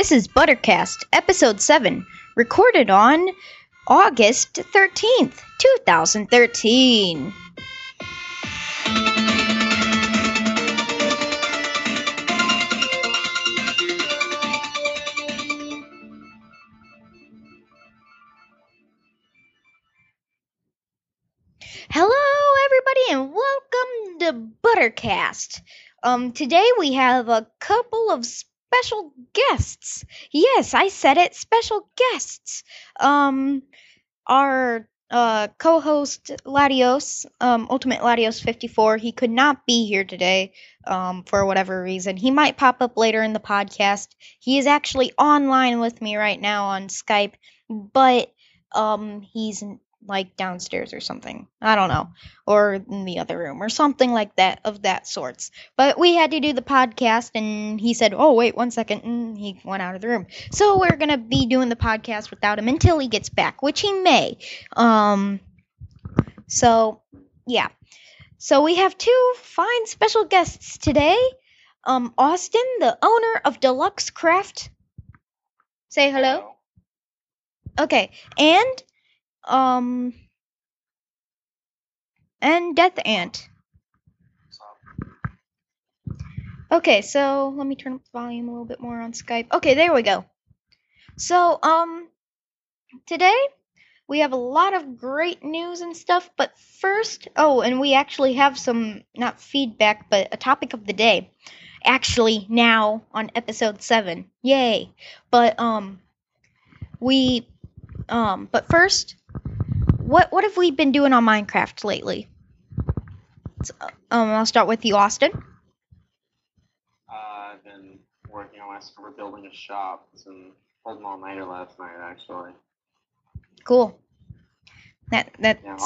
This is Buttercast, Episode 7, recorded on August 13th, 2013. Hello, everybody, and welcome to Buttercast. Um, today we have a couple of special guests. Yes, I said it, special guests. Um, our uh, co-host Latios, um, Ultimate Latios 54, he could not be here today um, for whatever reason. He might pop up later in the podcast. He is actually online with me right now on Skype, but um, he's like downstairs or something. I don't know. Or in the other room or something like that of that sorts. But we had to do the podcast and he said, "Oh, wait, one second. and he went out of the room. So we're going to be doing the podcast without him until he gets back, which he may. Um so yeah. So we have two fine special guests today. Um Austin, the owner of Deluxe Craft. Say hello. Okay. And um and Death Ant. Okay, so let me turn up the volume a little bit more on Skype. Okay, there we go. So, um today we have a lot of great news and stuff, but first, oh, and we actually have some not feedback, but a topic of the day. Actually, now on episode 7. Yay. But um we um but first, what what have we been doing on Minecraft lately? So, um, I'll start with you, Austin. Uh, I've been working on my server building a shop and pulled an all nighter last night actually. Cool. That that's Yeah.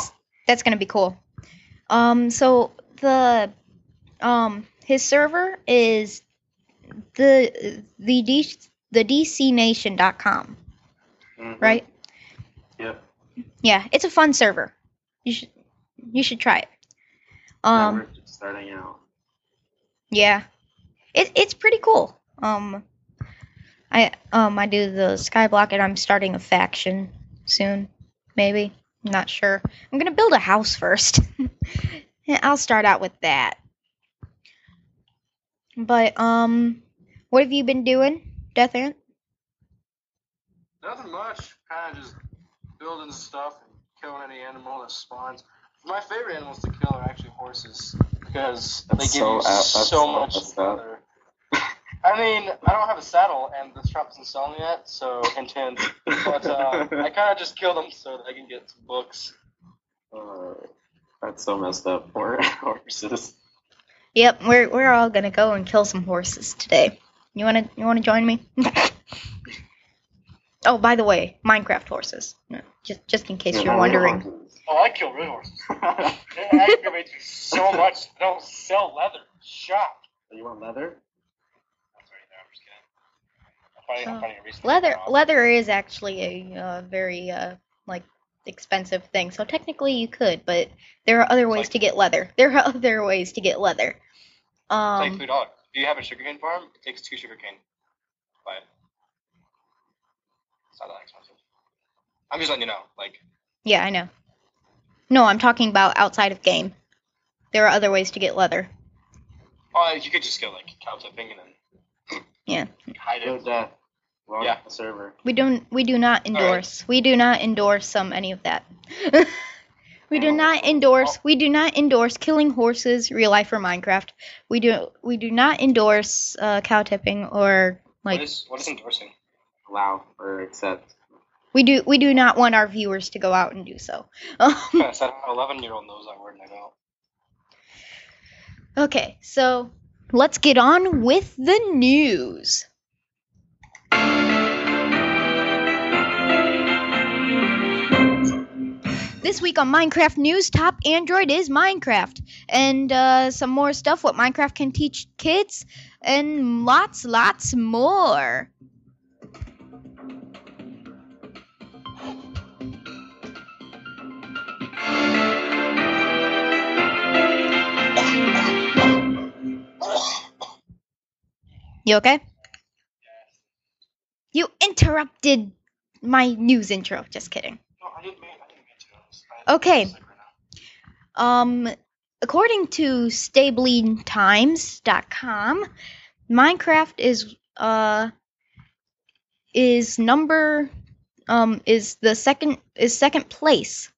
that's gonna be cool. Um, so the um his server is the the D, the DCNation.com, Mhm. right? Yeah, it's a fun server. You should you should try it. Yeah, Um, starting out. Yeah, it it's pretty cool. Um, I um I do the Skyblock and I'm starting a faction soon. Maybe I'm not sure. I'm gonna build a house first. I'll start out with that. But um, what have you been doing, Death Ant? Nothing much. Kind of just building stuff and killing any animal that spawns. My favorite animals to kill are actually horses because they That's give so you out- that's so so much messed leather. I mean, I don't have a saddle, and the shop isn't selling yet, so hint hint. But uh, I kind of just kill them so that I can get some books. Uh, that's so messed up for horses. Yep, we're we're all gonna go and kill some horses today. You wanna you wanna join me? oh, by the way, Minecraft horses. No, Just just in case Yeah, you're wondering. Oh, I kill real horses. It aggravates me so much. They don't sell leather. Shop. you want leather? That's right there. I'm just kidding. I'm finding, I'm Oh. finding a reason. to Leather leather is actually a uh, very uh, like expensive thing. So technically you could, but there are other ways like- to get leather. There are other ways to get leather. It's like Um, food dog. If you have a sugarcane farm, it takes two sugarcane. to Buy it. It's not that expensive. I'm just letting you know. Like, yeah, I know. No, I'm talking about outside of game. There are other ways to get leather. oh, you could just go like cow tipping and then Yeah. hide Go it. death. Log Yeah. the server. We don't we do not endorse. We do not endorse some any of that. we do Oh. not endorse we do not endorse killing horses real life or Minecraft. We do we do not endorse uh, cow tipping or like what is what is endorsing? Allow or accept. we do we do not want our viewers to go out and do so. I said an 11 year old knows that word and I don't. okay, so let's get on with the news. This week on Minecraft News, top Android is Minecraft. And uh, some more stuff what Minecraft can teach kids, and lots, lots more. You okay? You interrupted my news intro. Just kidding. No, I didn't mean. I didn't mean to. I- Okay. Um, according to StableTimes.com, Minecraft is uh is number um is the second is second place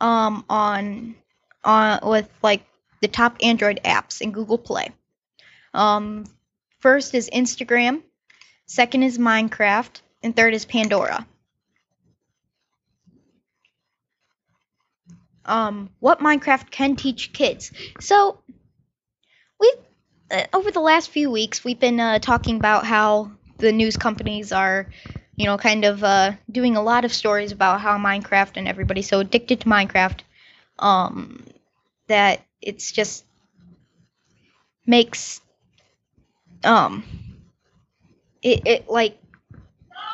um on on with like the top Android apps in Google Play. Um, first is Instagram, second is Minecraft, and third is Pandora. um, what Minecraft can teach kids. So, we've uh, over the last few weeks we've been uh, talking about how the news companies are, you know, kind of uh, doing a lot of stories about how Minecraft and everybody's so addicted to Minecraft, um, that it's just makes um it, it like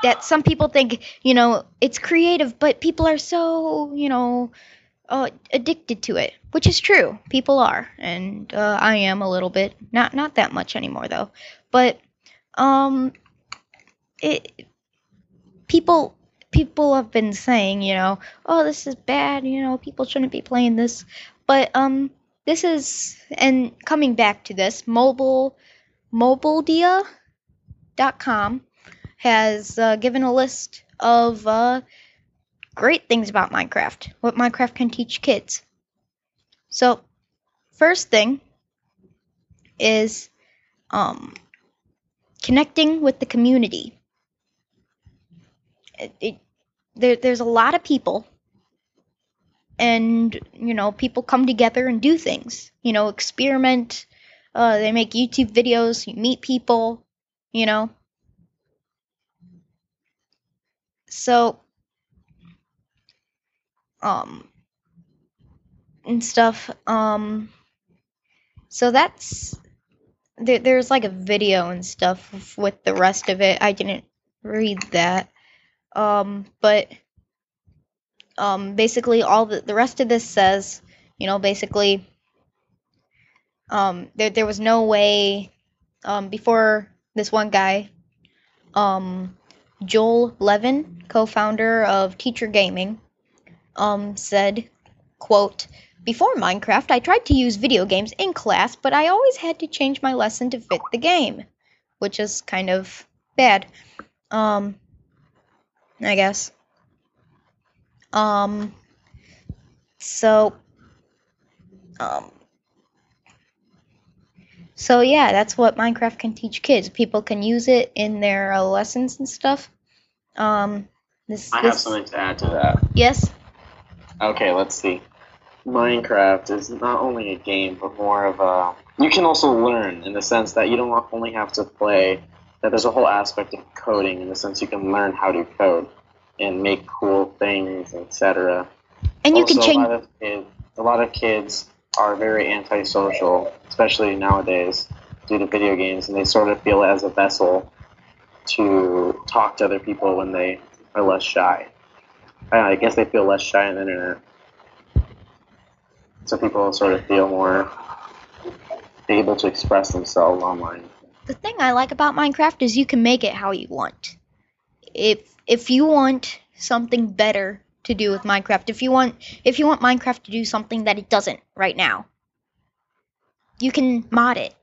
that some people think you know it's creative but people are so you know uh, addicted to it, which is true. People are, and uh, I am a little bit. Not not that much anymore though, but um, it people people have been saying, you know, oh this is bad. You know, people shouldn't be playing this, but um, this is and coming back to this mobile mobiledia.com has uh, given a list of uh, great things about Minecraft, what Minecraft can teach kids. So, first thing is um, connecting with the community. It, it, there, there's a lot of people, and you know, people come together and do things. You know, experiment. Uh, they make YouTube videos. You meet people. You know. So um and stuff um so that's there, there's like a video and stuff with the rest of it i didn't read that um but um basically all the, the rest of this says you know basically um there, there was no way um before this one guy um joel levin co-founder of teacher gaming um, said, quote, Before Minecraft, I tried to use video games in class, but I always had to change my lesson to fit the game, which is kind of bad. Um, I guess. Um, so, um, so yeah, that's what Minecraft can teach kids. People can use it in their uh, lessons and stuff. Um, this, I have something to add to that. yes. Okay, let's see. Minecraft is not only a game, but more of a. You can also learn in the sense that you don't only have to play. That there's a whole aspect of coding in the sense you can learn how to code and make cool things, etc. And you also, can change. A lot, of kids, a lot of kids are very antisocial, especially nowadays, due to video games, and they sort of feel as a vessel to talk to other people when they are less shy. I guess they feel less shy on the internet. So people sort of feel more able to express themselves online. the thing I like about Minecraft is you can make it how you want. If if you want something better to do with Minecraft, if you want if you want Minecraft to do something that it doesn't right now, you can mod it.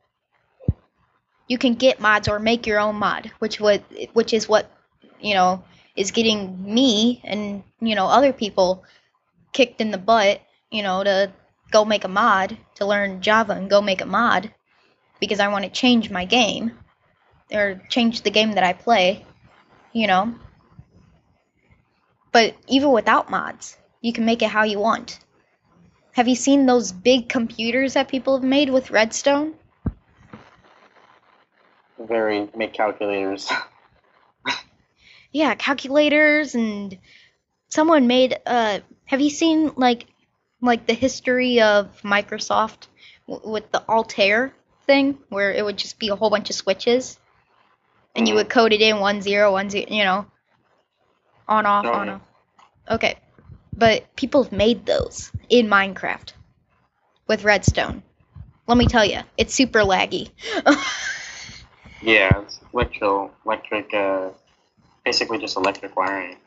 You can get mods or make your own mod, which would which is what you know is getting me and you know other people kicked in the butt, you know, to go make a mod, to learn Java and go make a mod because I want to change my game or change the game that I play, you know. But even without mods, you can make it how you want. Have you seen those big computers that people have made with redstone? Very make calculators. Yeah, calculators and someone made uh have you seen like like the history of Microsoft w- with the Altair thing where it would just be a whole bunch of switches and you Mhm. would code it in one zero one zero, you know, on off on off. Okay. But people have made those in Minecraft with redstone. Let me tell you, it's super laggy. yeah, it's electro, electric uh, basically just electric wiring.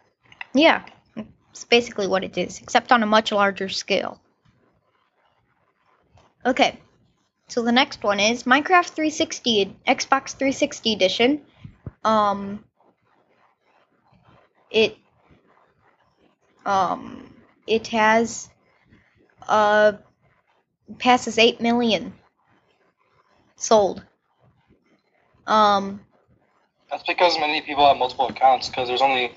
Yeah, it's basically what it is, except on a much larger scale. Okay, so the next one is Minecraft 360, Xbox 360 edition. Um, it um it has uh passes 8 million sold. Um, That's because many people have multiple accounts. Because there's only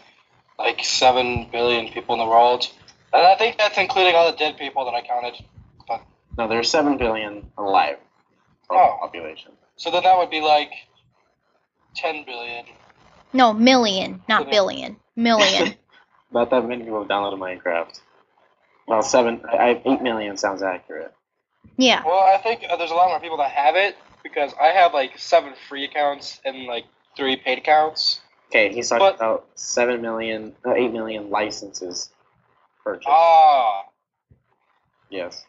like seven billion people in the world, and I think that's including all the dead people that I counted. But No, there's seven billion alive Oh. population. So then that would be like ten billion. no, million, not Okay. billion. Million. About that many people have downloaded Minecraft. Well, seven. I, I eight million sounds accurate. yeah. Well, I think uh, there's a lot more people that have it because I have like seven free accounts and like three paid accounts. Okay, he's talking But- about seven million, uh, eight million licenses purchased. Ah, yes.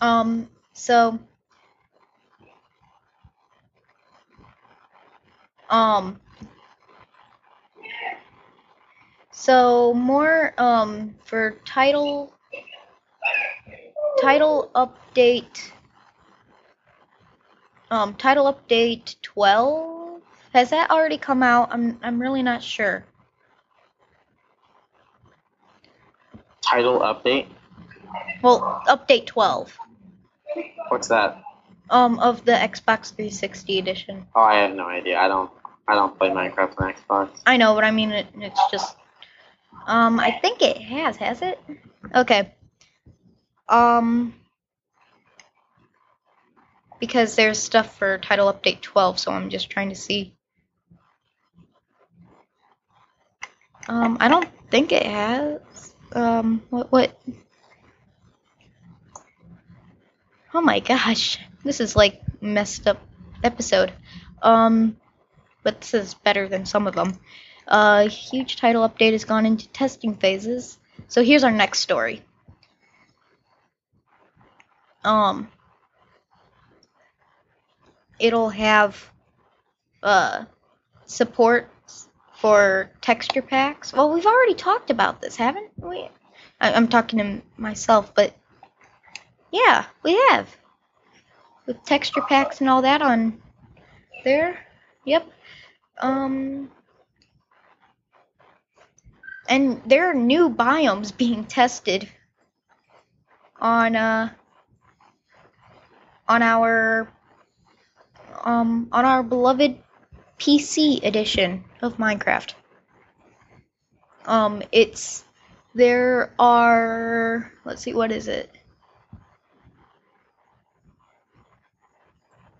Um, so um so more um for title title update um title update 12 has that already come out i'm i'm really not sure Title update. well update 12 What's that? um of the xbox 360 edition Oh, I have no idea. I don't. I don't play Minecraft on Xbox. I know, but I mean, it, it's just. Um, I think it has. Has it? Okay. Um. Because there's stuff for title update 12, so I'm just trying to see. Um, I don't think it has. Um, what? What? Oh my gosh, this is like messed up episode. Um, but this is better than some of them. A huge title update has gone into testing phases. So here's our next story. Um, it'll have uh support for texture packs. Well, we've already talked about this, haven't we? I- I'm talking to myself, but yeah, we have with texture packs and all that on there. Yep. Um, and there are new biomes being tested on uh on our um on our beloved PC edition of Minecraft. Um, it's there are let's see what is it.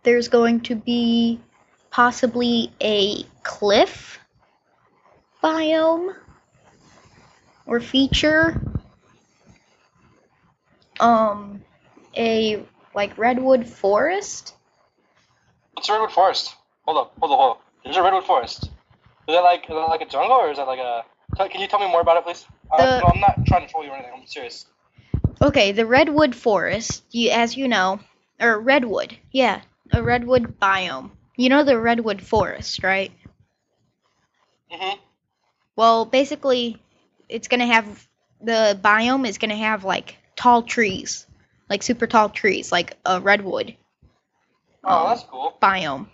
There's going to be possibly a cliff biome or feature um a like redwood forest it's a redwood forest. Hold up, hold up, hold up. There's a redwood forest. Is that like is that like a jungle or is that like a? Can you tell me more about it, please? Uh, no, I'm not trying to troll you or anything. I'm serious. okay the redwood forest you as you know or redwood yeah a redwood biome you know the redwood forest right Mhm. well basically it's gonna have the biome is gonna have like tall trees like super tall trees like a redwood Oh, um, that's cool. biome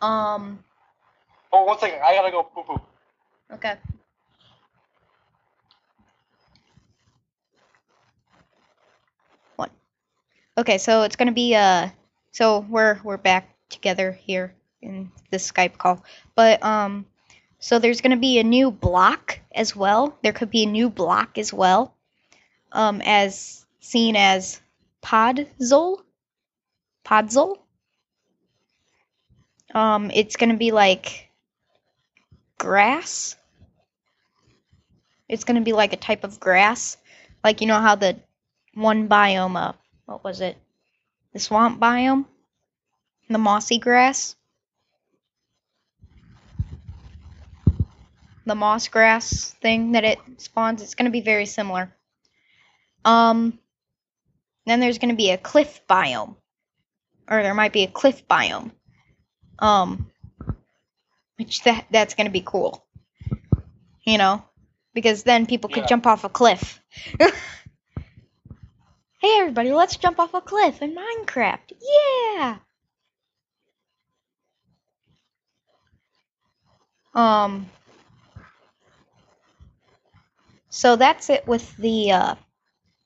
um Oh, one second. I gotta go poo poo. Okay. One. Okay, so it's gonna be uh so we're we're back together here in this Skype call. But um so there's gonna be a new block as well. There could be a new block as well. Um as seen as Podzol. Podzol. Um it's gonna be like grass. It's gonna be like a type of grass, like you know how the one biome, uh, what was it, the swamp biome, the mossy grass, the moss grass thing that it spawns. It's gonna be very similar. Um, then there's gonna be a cliff biome, or there might be a cliff biome. Um, which that that's gonna be cool. You know, because then people could Yeah. jump off a cliff. hey everybody, let's jump off a cliff in Minecraft. Yeah. Um. So that's it with the uh,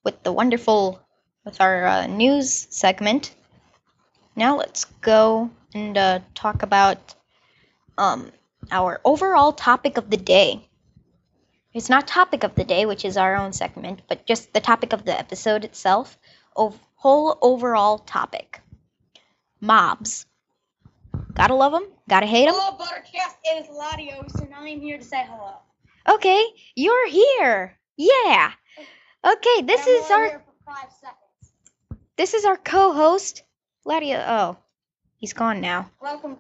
with the wonderful with our uh, news segment. Now let's go and uh, talk about um, our overall topic of the day. It's not topic of the day, which is our own segment, but just the topic of the episode itself. Of whole overall topic. Mobs. Gotta love them. Gotta hate them. Hello, Buttercast. It is Latios, and I'm here to say hello. Okay, you're here. Yeah. Okay, this I'm is our here for five seconds. this is our co-host, Ladia. Oh, he's gone now. Welcome.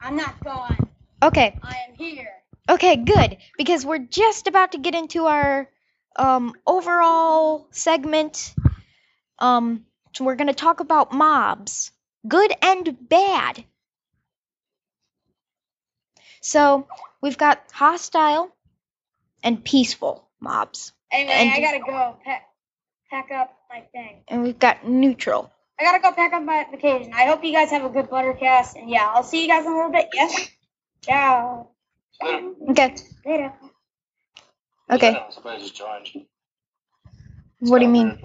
I'm not gone. Okay, I am here. okay, good. Because we're just about to get into our um overall segment. Um, so we're gonna talk about mobs, good and bad. So we've got hostile and peaceful mobs, Anyway, And- I gotta go pack, pack up my thing. and we've got neutral. I gotta go pack up my vacation. I hope you guys have a good Buttercast, and yeah, I'll see you guys in a little bit. Yes. Ciao. Okay, Later. okay. Somebody. What do you mean?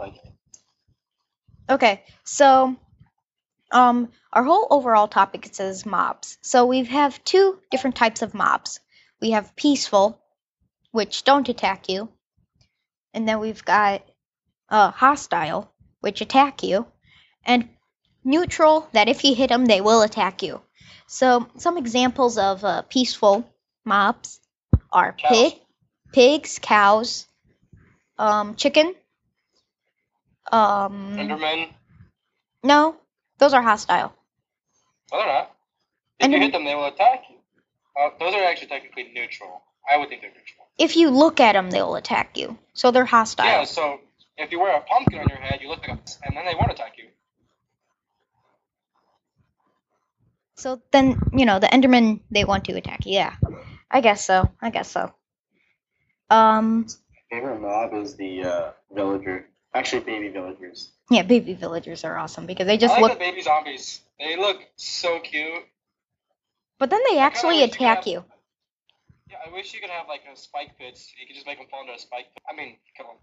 Okay, so um our whole overall topic it says mobs. So we have two different types of mobs. We have peaceful, which don't attack you, and then we've got uh hostile, which attack you, and neutral that if you hit them they will attack you. So some examples of uh, peaceful mobs are Cows. pig, pigs, cows, um chicken, um Endermen. no, those are hostile. No, they're not. If you hit them, they will attack you. Uh, those are actually technically neutral. I would think they're neutral. If you look at them, they'll attack you. So they're hostile. Yeah, so if you wear a pumpkin on your head, you look like a, and then they won't attack you. So then, you know, the Endermen they want to attack you. Yeah, I guess so. I guess so. Um, Favorite mob is the uh, villager. Actually, baby villagers. yeah, baby villagers are awesome because they just I like look, the baby zombies. They look so cute. but then they kinda actually wish you could attack you. Yeah, I wish you could have like a spike pits. You could just make them fall into a spike pit. I mean, come on.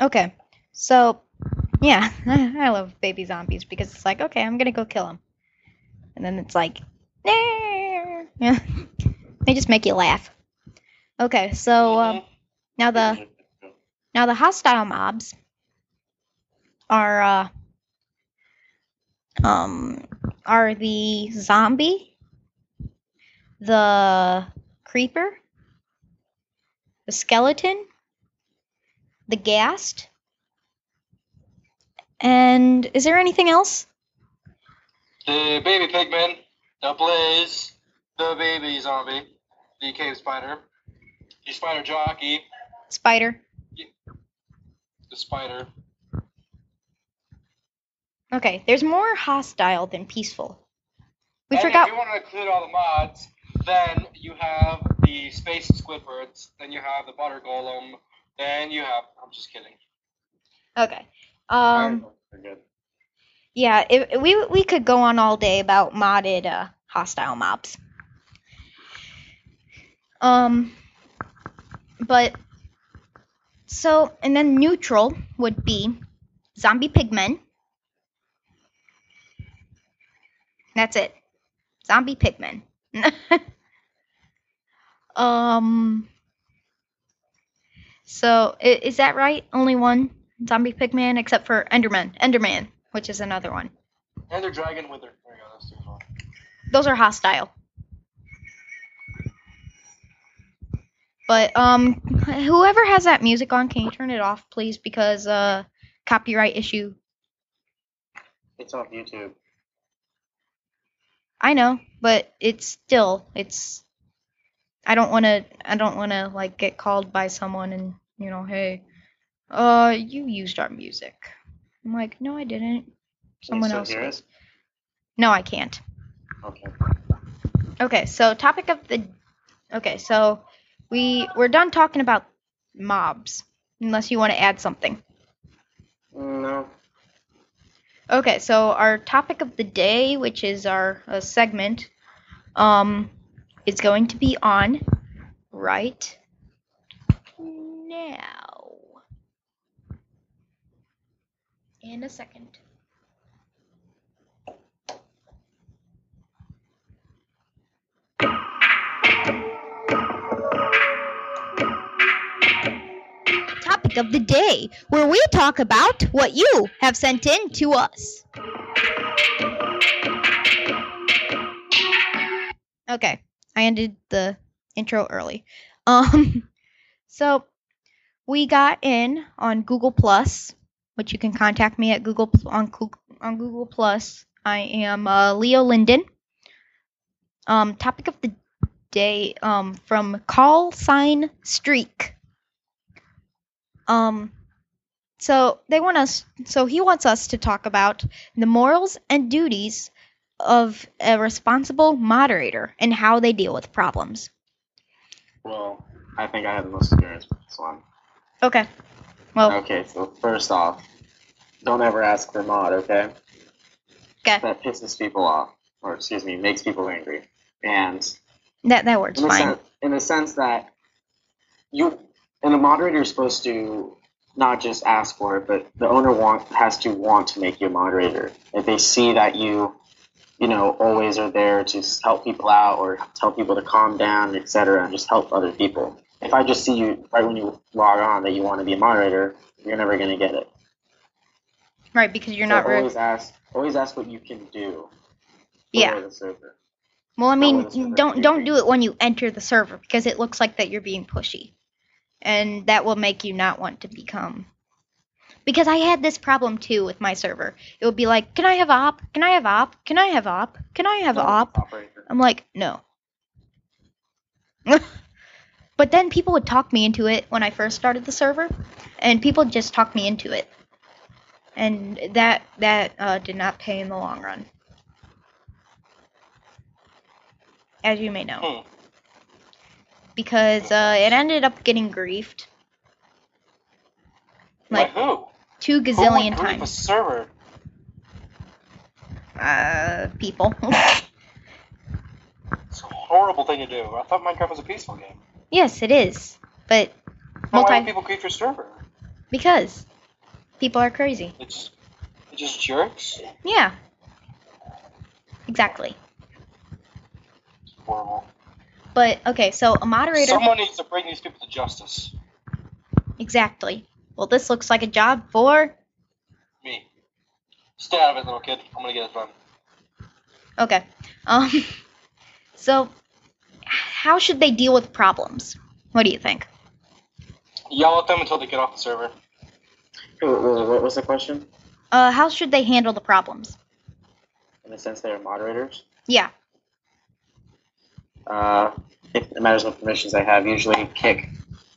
Okay, so yeah, I love baby zombies because it's like, okay, I'm gonna go kill them, and then it's like, yeah, they just make you laugh. Okay, so um, now the Now the hostile mobs are uh um are the zombie, the creeper, the skeleton, the ghast, and is there anything else? The baby pigman, the blaze, the baby zombie, the cave spider, the spider jockey, Spider. the spider. Okay, there's more hostile than peaceful. We and forgot If you want to include all the mods, then you have the space squidwards, then you have the butter golem, then you have. I'm just kidding. Okay. Um They're good. Yeah, it, we we could go on all day about modded uh, hostile mobs. Um, but so and then neutral would be zombie pigmen. That's it, zombie pigmen. um. So i- is that right? Only one zombie pigman, except for Enderman. Enderman, which is another one. And their dragon wither. There you go. That's too far. those are hostile. But um, whoever has that music on, can you turn it off, please? Because uh, copyright issue. It's off YouTube. I know, but it's still it's. I don't want to. I don't want to like get called by someone and you know, hey, uh, you used our music. I'm like, no, I didn't. Can you Someone else hear was. No, I can't. Okay. Okay, so topic of the Okay, so we we're done talking about mobs. Unless you want to add something. No. Okay, so our topic of the day, which is our uh, segment, um, is going to be on right now. In a second. Topic of the day, where we talk about what you have sent in to us. Okay, I ended the intro early. Um, so we got in on Google Plus, which you can contact me at Google on on Google Plus. I am uh, Leo Linden. Um, topic of the day um, from Call Sign Streak. Um, so they want us. So he wants us to talk about the morals and duties of a responsible moderator and how they deal with problems. Well, I think I have the most experience with this one. Okay. Well, Okay, so first off, don't ever ask for mod, okay? Okay. That pisses people off, or excuse me, makes people angry. And that that word's in fine. sense, in the sense that you and the moderator is supposed to not just ask for it, but the owner want has to want to make you a moderator. If they see that you, you know, always are there to help people out or tell people to calm down, etc., and just help other people. If I just see you right when you log on that you want to be a moderator, you're never gonna get it. Right, because you're So not. Re- always ask. Always ask what you can do. Yeah. Well, I mean, what it's for don't don't do it when you enter the server because it looks like that you're being pushy, and that will make you not want to become. Because I had this problem too with my server. It would be like, "Can I have op? Can I have op? Can I have op? Can I have op?" operator. I'm like, no. but then people would talk me into it when I first started the server, and people just talked me into it, and that that uh, did not pay in the long run, as you may know, Hmm. Because uh, it ended up getting griefed like By who? two Who times. gazillion A server. Uh, people. It's a horrible thing to do. I thought Minecraft was a peaceful game. yes, it is, but Then why multi would people grief your server? because people are crazy. It's, it's just jerks. Yeah. Exactly. Horrible. But okay, so a moderator Someone needs to bring these people to justice. exactly. Well, this looks like a job for Me. Stay out of it, little kid. I'm gonna get it done. okay. Um so how should they deal with problems? What do you think? Yell at them until they get off the server. Wait, wait, What was the question? Uh how should they handle the problems? In the sense they are moderators. Yeah. Uh, if it matters what permissions I have, usually kick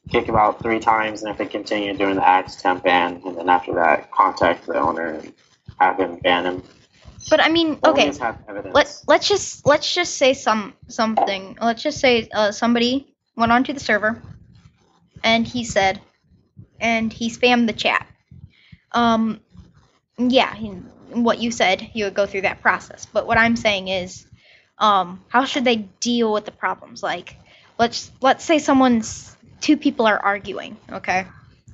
kick about three times, and if they continue doing the axe temp ban, and then after that, contact the owner and have him ban him. But I mean, okay, have let's let's just let's just say some something. Let's just say uh, somebody went onto the server and he said and he spammed the chat. Um yeah, what you said, you would go through that process. But what I'm saying is um how should they deal with the problems? Like let's let's say someone's two people are arguing, okay?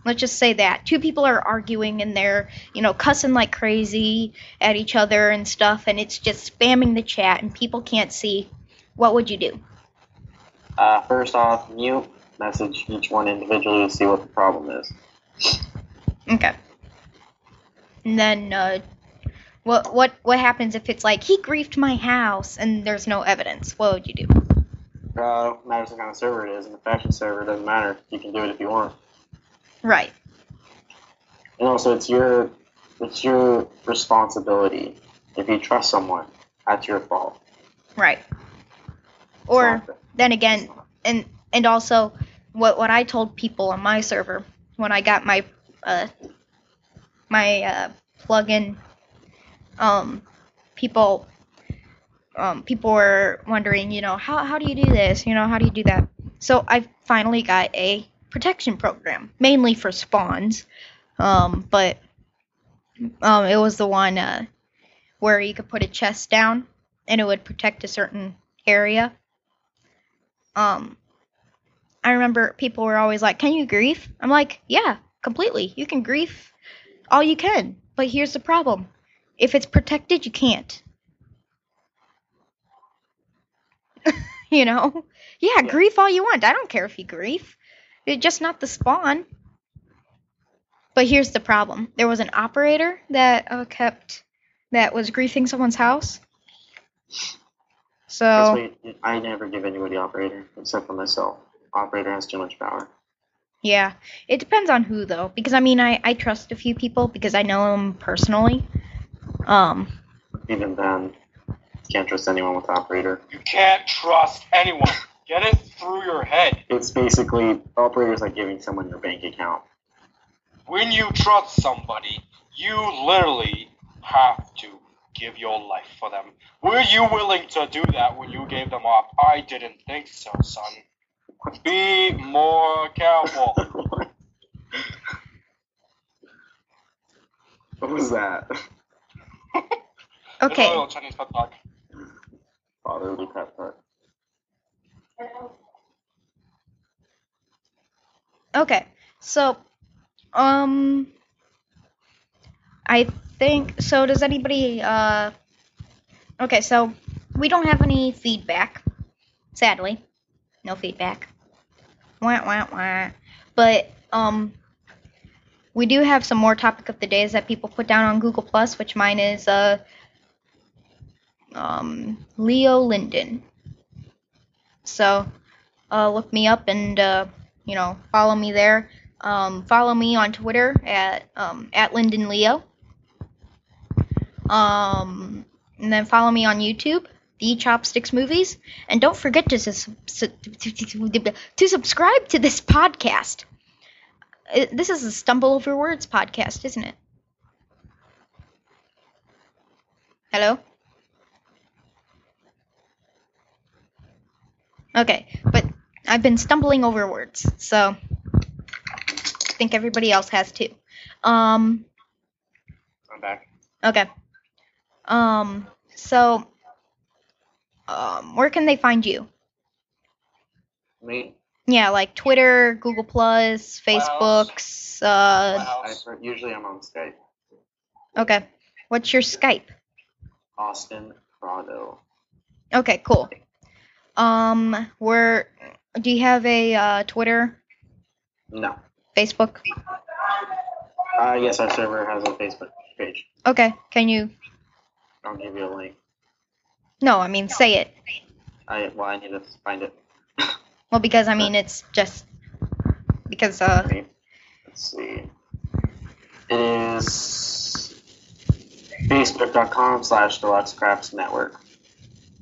Let's just say that two people are arguing and they're, you know, cussing like crazy at each other and stuff, and it's just spamming the chat and people can't see. What would you do? uh, first off, mute, message each one individually to see what the problem is. Okay. And then, uh, what what what happens if it's like he griefed my house and there's no evidence? What would you do? Uh, matters what kind of server it is. In a faction server, it doesn't matter. You can do it if you want. Right. And also, it's your it's your responsibility. If you trust someone, that's your fault. Right. Or then again, and and also what what I told people on my server when I got my uh my uh plugin um people um, people were wondering, you know, how how do you do this? You know, how do you do that? So I finally got a protection program, mainly for spawns, um, but um, it was the one uh, where you could put a chest down and it would protect a certain area. Um, I remember people were always like, "Can you grief?" I'm like, "Yeah, completely. You can grief all you can, but here's the problem: if it's protected, you can't." you know? Yeah, Yeah. grief all you want. I don't care if you grief. It's just not the spawn. But here's the problem. There was an operator that uh, kept that was griefing someone's house. So I never give anybody operator except for myself. Operator has too much power. yeah, it depends on who though, because I mean I I trust a few people because I know them personally. Um, Even then, can't trust anyone with operator. You can't trust anyone. Get it through your head. It's basically operators like giving someone your bank account. When you trust somebody, you literally have to give your life for them. Were you willing to do that when you gave them up? I didn't think so, son. Be more careful. what was that? It's a okay, little Chinese pep talk. Fatherly pep talk. okay. So, um, I think so. Does anybody? Uh, okay, so we don't have any feedback. Sadly, no feedback. Wah wah wah. But um, we do have some more topic of the days that people put down on Google Plus, which mine is uh, um, Leo Linden. So, uh, look me up and uh, you know follow me there. Um, follow me on Twitter at um, at Linden Leo. Um, and then follow me on YouTube, The Chopsticks Movies, and don't forget to su- to subscribe to this podcast. This is a stumble over words podcast, isn't it? Hello. Okay, but I've been stumbling over words, so I think everybody else has too. Um, I'm back. okay. Um, so, um, where can they find you? Me, Yeah, like Twitter, Google Plus, My Facebooks. Uh, usually I'm on Skype. okay. What's your Skype? Austin Prado. Okay, cool. Um, where do you have a uh, Twitter, No. Facebook? Uh, yes, our server has a Facebook page. Okay, can you? I'll give you a link. No, I mean say it. I well, I need to find it. Well, because I mean it's just because uh Let's see. It is facebook.com slash deluxe crafts network.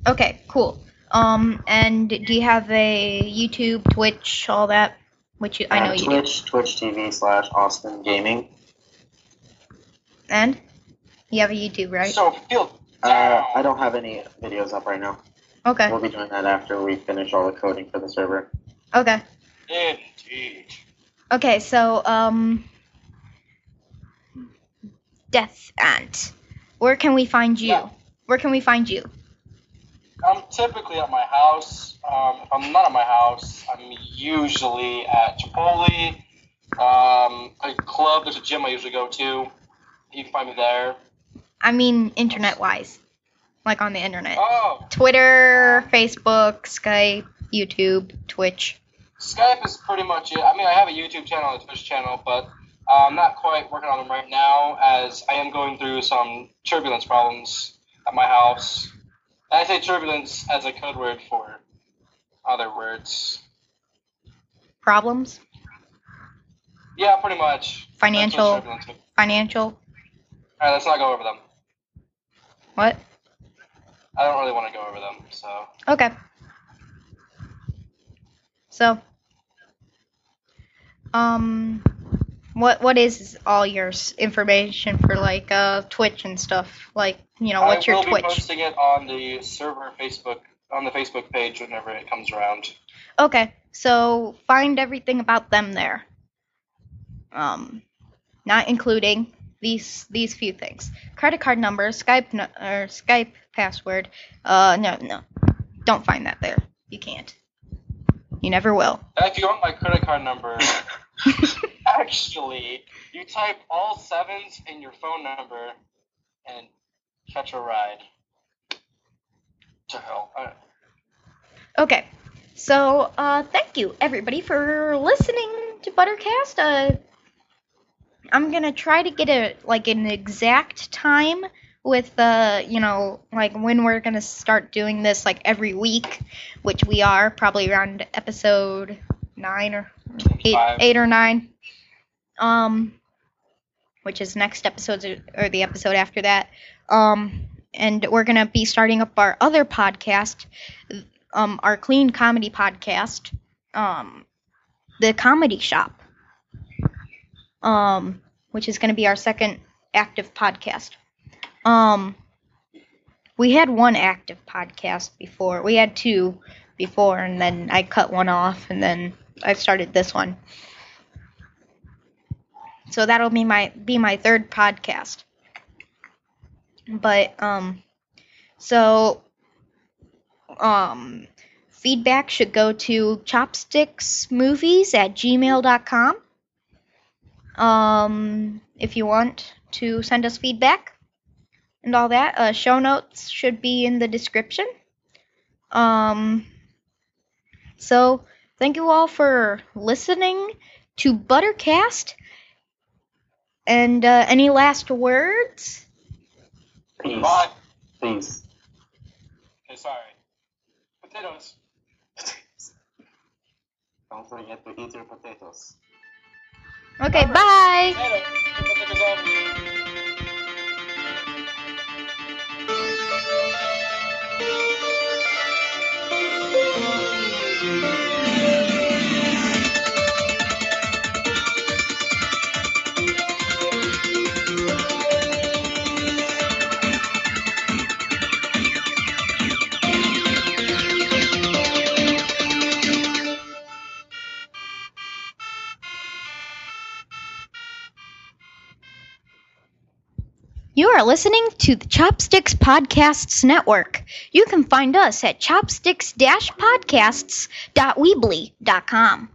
okay, cool. Um, and do you have a YouTube, Twitch, all that? Which you, I know Uh, you do. Twitch, Twitch TV slash Austin Gaming. And you have a YouTube, right? So feel Uh. I don't have any videos up right now. Okay, We'll be doing that after we finish all the coding for the server. okay, Indeed. okay. So um, Death Ant, where can we find you? Yeah. Where can we find you? I'm typically at my house. Um, if I'm not at my house, I'm usually at Chipotle, um, a club. There's a gym I usually go to. You can find me there. I mean, internet-wise, like on the internet. Oh, Twitter, Facebook, Skype, YouTube, Twitch. Skype is pretty much it. I mean, I have a YouTube channel and a Twitch channel, but uh, I'm not quite working on them right now as I am going through some turbulence problems at my house. And I say turbulence as a code word for other words. Problems, Yeah, pretty much. Financial. what turbulence means. financial. Alright, let's not go over them. What? I don't really want to go over them, so. Okay. So, um, what what is all your information for like uh Twitch and stuff? Like you know, what's I your will Twitch? be posting it on the server Facebook on the Facebook page whenever it comes around. Okay, so find everything about them there. Um, not including these these few things: credit card number, Skype or Skype password. Uh, no, no, don't find that there. You can't. You never will. If you want my credit card number, actually, you type all sevens in your phone number and catch a ride. To hell. Uh, Okay, so uh, thank you everybody for listening to Buttercast. Uh, I'm gonna try to get a like an exact time with the, you know, like when we're gonna start doing this like every week, which we are probably around episode nine or eight, Five. eight or nine. Um, which is next episode or the episode after that. Um, and we're gonna be starting up our other podcast, um, our clean comedy podcast, um, the Comedy Shop, um, which is gonna be our second active podcast. Um, we had one active podcast before. We had two before, and then I cut one off, and then I started this one. So that'll be my be my third podcast. But um so um feedback should go to chopsticksmovies at gmail.com. Um if you want to send us feedback and all that. Uh show notes should be in the description. Um so thank you all for listening to Buttercast. And uh, any last words? Peace. Bye. Peace. Okay, sorry. Potatoes. Don't forget to eat your potatoes. Okay, bye. Potatoes. Potatoes on. You are listening to the Chopsticks Podcasts Network. You can find us at chopsticks-podcasts.weebly.com.